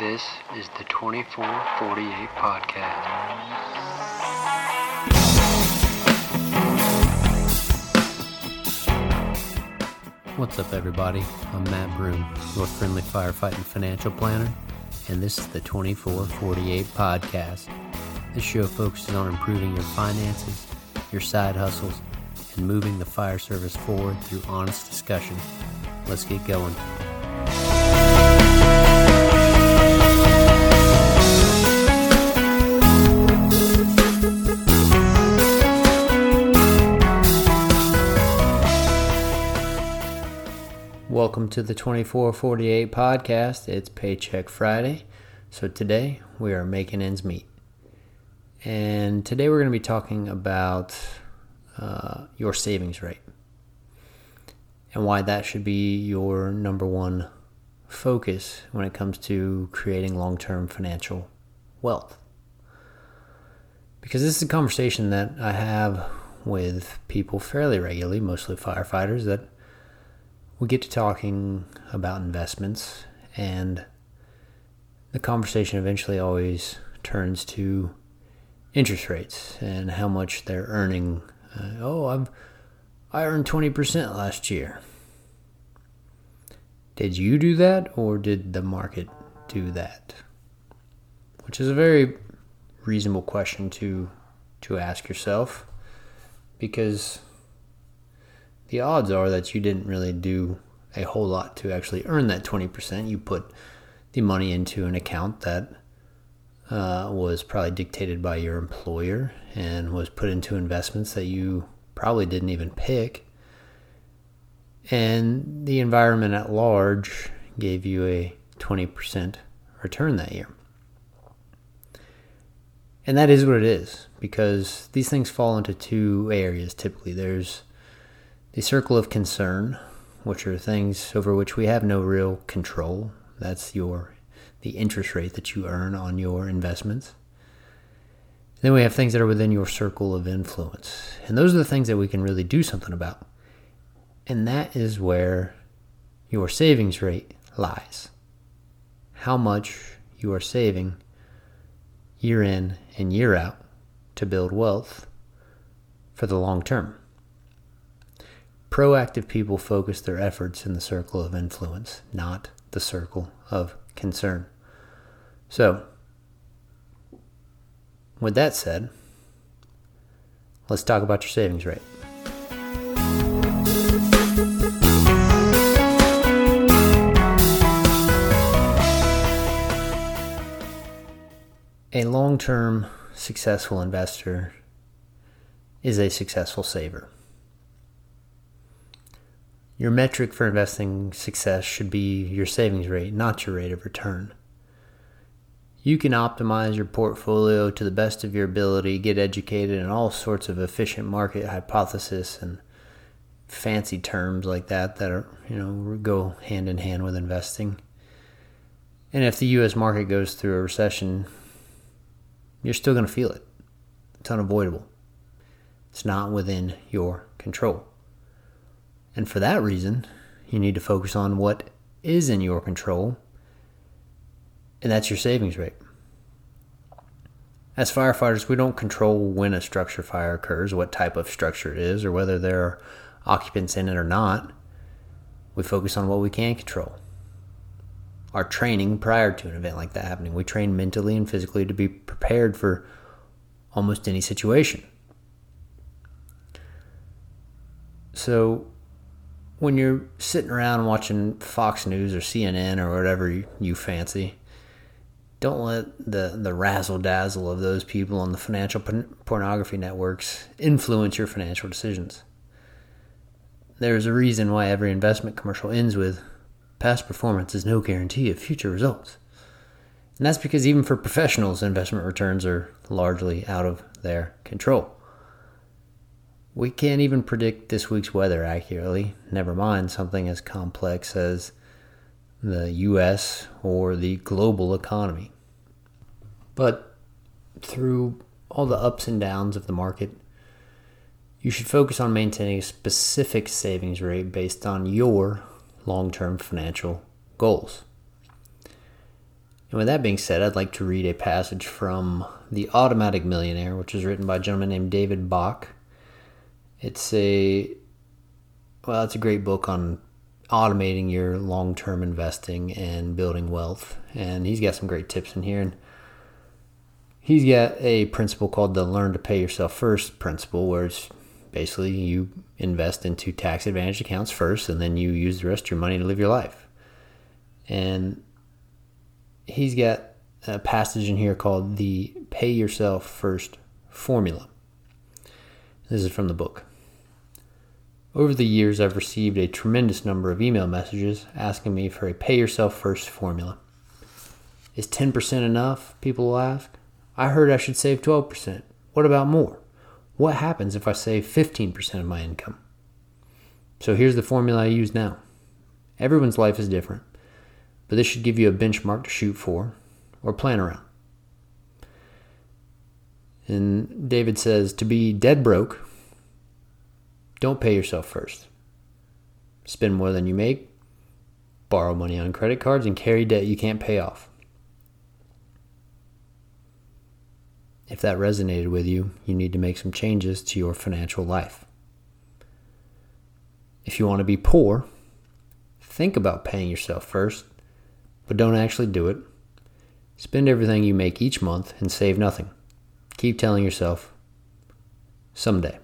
This is the 2448 Podcast. What's up, everybody? I'm Matt Broom, your friendly firefighting financial planner, and this is the 2448 Podcast. This show focuses on improving your finances, your side hustles, and moving the fire service forward through honest discussion. Let's get going. Welcome to the 2448 podcast. It's Paycheck Friday. So today we are making ends meet. And today we're going to be talking about uh, your savings rate and why that should be your number one focus when it comes to creating long term financial wealth. Because this is a conversation that I have with people fairly regularly, mostly firefighters, that we get to talking about investments, and the conversation eventually always turns to interest rates and how much they're earning. Uh, oh, I've I earned twenty percent last year. Did you do that, or did the market do that? Which is a very reasonable question to to ask yourself, because the odds are that you didn't really do a whole lot to actually earn that 20%. You put the money into an account that uh, was probably dictated by your employer and was put into investments that you probably didn't even pick. And the environment at large gave you a 20% return that year. And that is what it is because these things fall into two areas typically. There's the circle of concern, which are things over which we have no real control. That's your the interest rate that you earn on your investments. Then we have things that are within your circle of influence. And those are the things that we can really do something about. And that is where your savings rate lies. How much you are saving year in and year out to build wealth for the long term. Proactive people focus their efforts in the circle of influence, not the circle of concern. So, with that said, let's talk about your savings rate. A long term successful investor is a successful saver. Your metric for investing success should be your savings rate, not your rate of return. You can optimize your portfolio to the best of your ability, get educated in all sorts of efficient market hypothesis and fancy terms like that that are, you know, go hand in hand with investing. And if the US market goes through a recession, you're still going to feel it. It's unavoidable. It's not within your control. And for that reason, you need to focus on what is in your control, and that's your savings rate. As firefighters, we don't control when a structure fire occurs, what type of structure it is, or whether there are occupants in it or not. We focus on what we can control. Our training prior to an event like that happening, we train mentally and physically to be prepared for almost any situation. So, when you're sitting around watching Fox News or CNN or whatever you, fancy, don't let the, the razzle dazzle of those people on the financial pornography networks influence your financial decisions. There's a reason why every investment commercial ends with past performance is no guarantee of future results. And that's because even for professionals, investment returns are largely out of their control. We can't even predict this week's weather accurately, never mind something as complex as the US or the global economy. But through all the ups and downs of the market, you should focus on maintaining a specific savings rate based on your long term financial goals. And with that being said, I'd like to read a passage from The Automatic Millionaire, which was written by a gentleman named David Bach. It's a well, it's a great book on automating your long-term investing and building wealth, and he's got some great tips in here and he's got a principle called the learn to pay yourself first principle where it's basically you invest into tax advantage accounts first and then you use the rest of your money to live your life. And he's got a passage in here called the Pay Yourself First Formula. This is from the book. Over the years, I've received a tremendous number of email messages asking me for a pay yourself first formula. Is 10% enough? People will ask. I heard I should save 12%. What about more? What happens if I save 15% of my income? So here's the formula I use now. Everyone's life is different but this should give you a benchmark to shoot for or plan around. And David says to be dead broke, don't pay yourself first. Spend more than you make, borrow money on credit cards, and carry debt you can't pay off. If that resonated with you, you need to make some changes to your financial life. If you want to be poor, think about paying yourself first but don't actually do it. Spend everything you make each month and save nothing. Keep telling yourself, someday.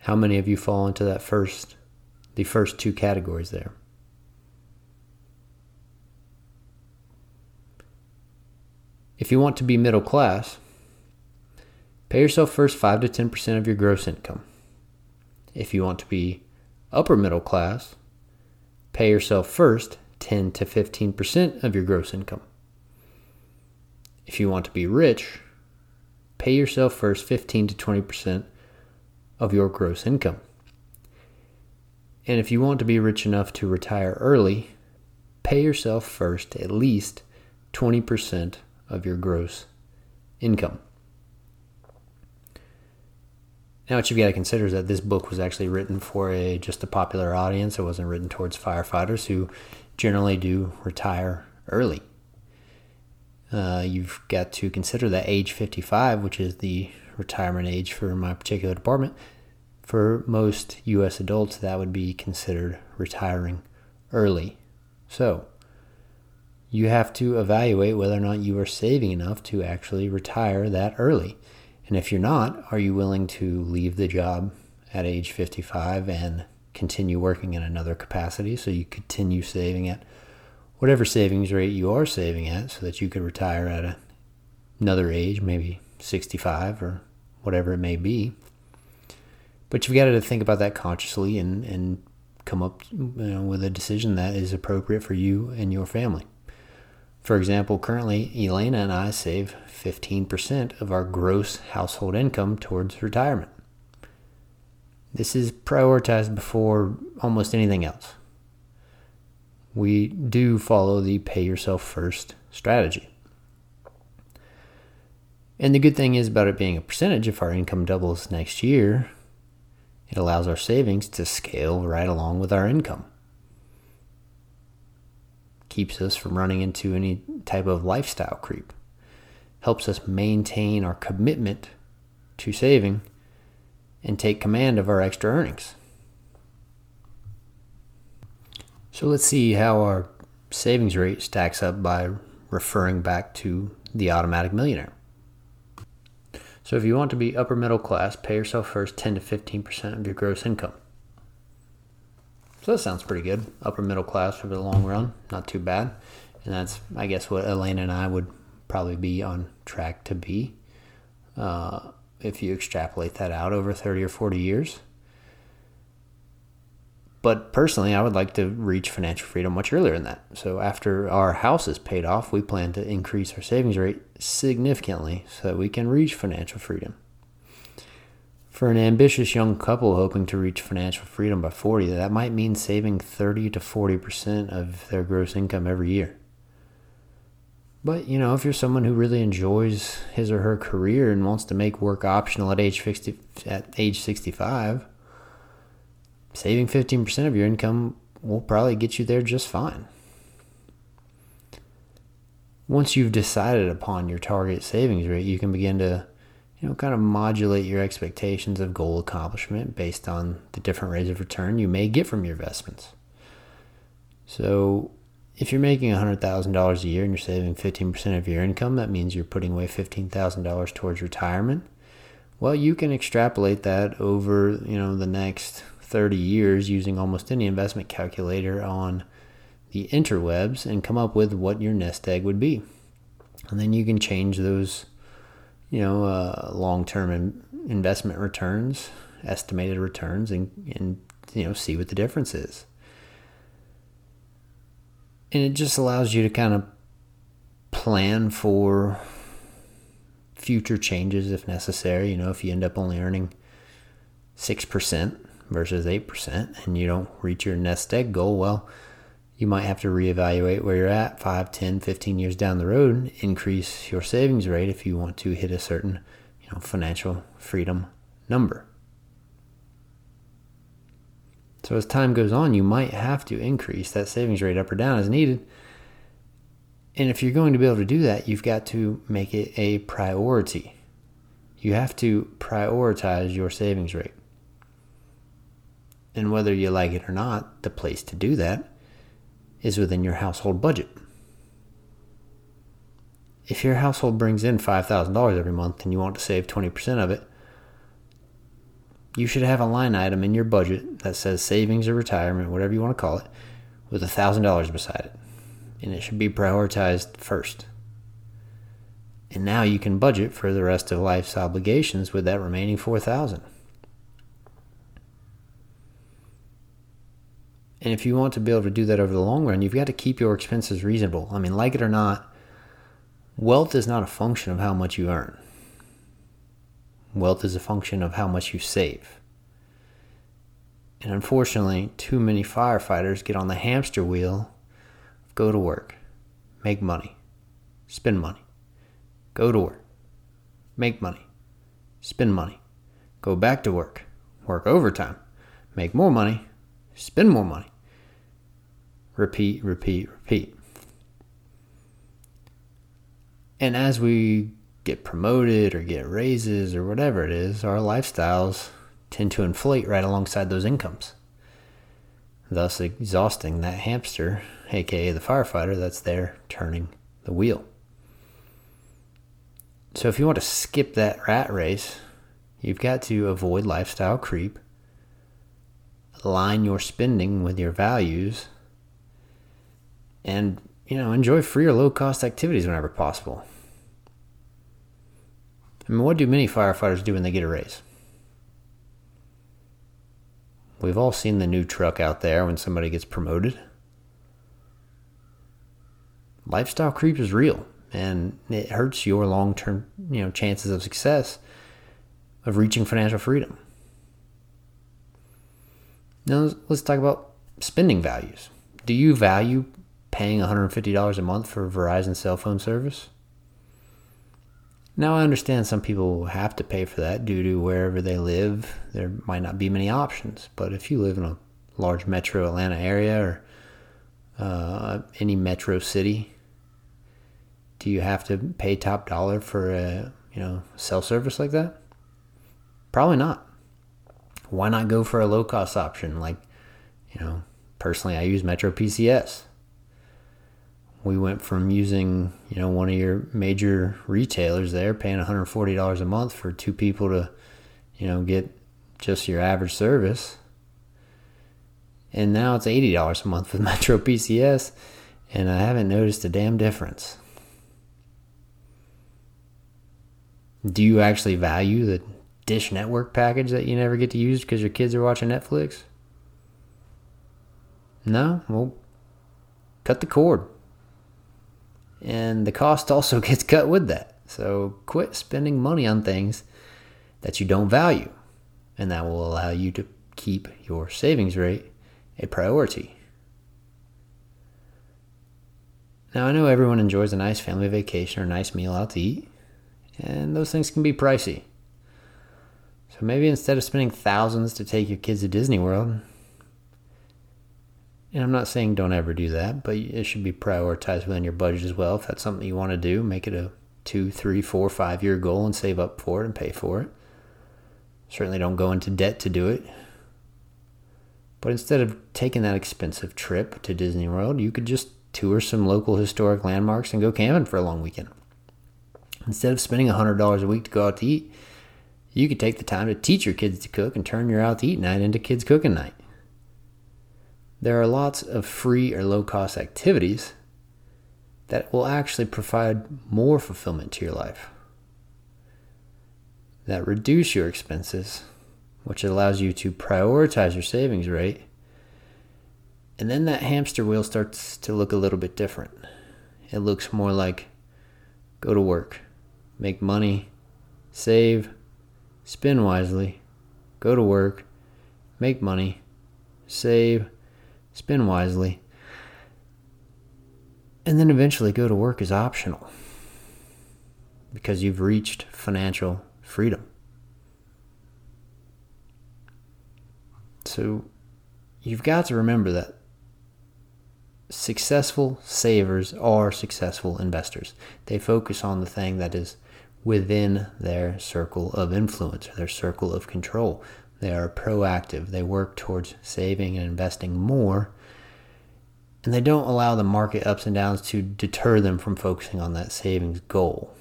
How many of you fall into that first, the first two categories there? If you want to be middle class, pay yourself first 5 to 10% of your gross income. If you want to be upper middle class, Pay yourself first 10 to 15% of your gross income. If you want to be rich, pay yourself first 15 to 20% of your gross income. And if you want to be rich enough to retire early, pay yourself first at least 20% of your gross income. Now, what you've got to consider is that this book was actually written for a just a popular audience. It wasn't written towards firefighters who generally do retire early. Uh, you've got to consider that age 55, which is the retirement age for my particular department, for most U.S. adults, that would be considered retiring early. So, you have to evaluate whether or not you are saving enough to actually retire that early. And if you're not, are you willing to leave the job at age 55 and continue working in another capacity so you continue saving at whatever savings rate you are saving at so that you could retire at a, another age, maybe 65 or whatever it may be. But you've got to think about that consciously and, and come up you know, with a decision that is appropriate for you and your family. For example, currently Elena and I save 15% of our gross household income towards retirement. This is prioritized before almost anything else. We do follow the pay yourself first strategy. And the good thing is about it being a percentage, if our income doubles next year, it allows our savings to scale right along with our income keeps us from running into any type of lifestyle creep, helps us maintain our commitment to saving and take command of our extra earnings. So let's see how our savings rate stacks up by referring back to the automatic millionaire. So if you want to be upper middle class, pay yourself first 10 to 15% of your gross income. So that sounds pretty good. Upper middle class for the long run, not too bad. And that's, I guess, what Elena and I would probably be on track to be uh, if you extrapolate that out over 30 or 40 years. But personally, I would like to reach financial freedom much earlier than that. So after our house is paid off, we plan to increase our savings rate significantly so that we can reach financial freedom. For an ambitious young couple hoping to reach financial freedom by 40, that might mean saving 30 to 40% of their gross income every year. But, you know, if you're someone who really enjoys his or her career and wants to make work optional at age 60, at age 65, saving 15% of your income will probably get you there just fine. once you've decided upon your target savings rate, you can begin to, you know, kind of modulate your expectations of goal accomplishment based on the different rates of return you may get from your investments. So, if you're making $100,000 a year and you're saving 15% of your income, that means you're putting away $15,000 towards retirement. Well, you can extrapolate that over, you know, the next 30 years using almost any investment calculator on the interwebs and come up with what your nest egg would be. And then you can change those, you know, uh, long-term in- investment returns, estimated returns, and, and, you know, see what the difference is and it just allows you to kind of plan for future changes if necessary. You know, if you end up only earning 6% versus 8% and you don't reach your nest egg goal, well, you might have to reevaluate where you're at 5, 10, 15 years down the road, increase your savings rate if you want to hit a certain, you know, financial freedom number. So as time goes on, you might have to increase that savings rate up or down as needed. And if you're going to be able to do that, you've got to make it a priority. You have to prioritize your savings rate. And whether you like it or not, the place to do that is within your household budget. If your household brings in $5,000 every month and you want to save 20% of it, you should have a line item in your budget that says savings or retirement, whatever you want to call it, with a $1,000 beside it. And it should be prioritized first. And now you can budget for the rest of life's obligations with that remaining 4000 And if you want to be able to do that over the long run, you've got to keep your expenses reasonable. I mean, like it or not, wealth is not a function of how much you earn. Wealth is a function of how much you save. And unfortunately, too many firefighters get on the hamster wheel go to work, make money, spend money, go to work, make money, spend money, go back to work, work overtime, make more money, spend more money. Repeat, repeat, repeat. And as we get promoted or get raises or whatever it is, our lifestyles tend to inflate right alongside those incomes, thus exhausting that hamster, aka the firefighter, that's there turning the wheel. So, if you want to skip that rat race, you've got to avoid lifestyle creep, align your spending with your values, and you know enjoy free or low cost activities whenever possible. I mean, what do many firefighters do when they get a raise? We've all seen the new truck out there when somebody gets promoted. Lifestyle creep is real and it hurts your long-term, you know, chances of success of reaching financial freedom. Now let's talk about spending values. Do you value paying $150 a month for Verizon cell phone service? Now, I understand some people have to pay for that due to wherever they live. There might not be many options. But if you live in a large metro Atlanta area or uh, any metro city, do you have to pay top dollar for a you know cell service like that? Probably not. Why not go for a low cost option like you know personally I use Metro PCS we went from using you know one of your major retailers there paying $140 a month for two people to you know get just your average service. And now it's $80 a month with metro pcs and i haven't noticed a damn difference. Do you actually value the dish network package that you never get to use because your kids are watching netflix? No? Well cut the cord and the cost also gets cut with that. So quit spending money on things that you don't value, and that will allow you to keep your savings rate a priority. Now, I know everyone enjoys a nice family vacation or a nice meal out to eat, and those things can be pricey. So maybe instead of spending thousands to take your kids to Disney World, And I'm not saying don't ever do that, but it should be prioritized within your budget as well. If that's something you want to do, make it a two, three, four, five year goal and save up for it and pay for it. Certainly don't go into debt to do it. But instead of taking that expensive trip to Disney World, you could just tour some local historic landmarks and go camping for a long weekend. Instead of spending $100 a week to go out to eat, you could take the time to teach your kids to cook and turn your out to eat night into kids cooking night. There are lots of free or low cost activities that will actually provide more fulfillment to your life, that reduce your expenses, which allows you to prioritize your savings rate. And then that hamster wheel starts to look a little bit different. It looks more like go to work, make money, save, spin wisely, go to work, make money, save, spin wisely, and then eventually go to work is optional because you've reached financial freedom. So you've got to remember that successful savers are successful investors. They focus on the thing that is within their circle of influence or their circle of control. They are proactive. They work towards saving and investing more. And they don't allow the market ups and downs to deter them from focusing on that savings goal.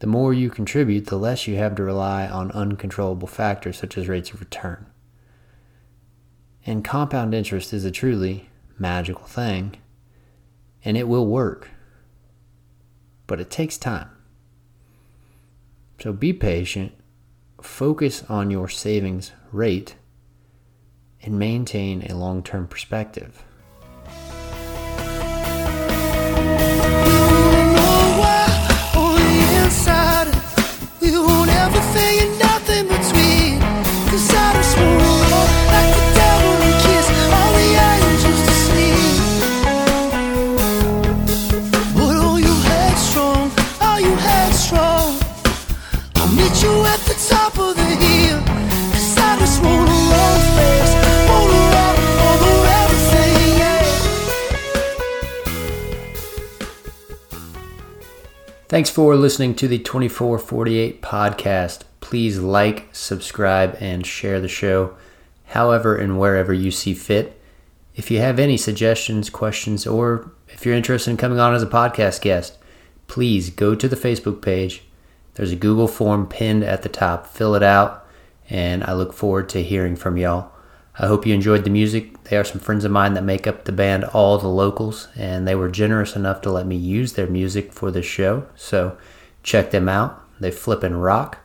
The more you contribute, the less you have to rely on uncontrollable factors such as rates of return. And compound interest is a truly magical thing, and it will work. But it takes time. So be patient, focus on your savings rate, and maintain a long term perspective. Thanks for listening to the 2448 podcast. Please like, subscribe, and share the show however and wherever you see fit. If you have any suggestions, questions, or if you're interested in coming on as a podcast guest, please go to the Facebook page. There's a Google form pinned at the top. Fill it out, and I look forward to hearing from y'all. I hope you enjoyed the music. They are some friends of mine that make up the band All the Locals, and they were generous enough to let me use their music for this show. So check them out. They flip and rock.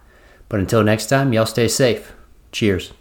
But until next time, y'all stay safe. Cheers.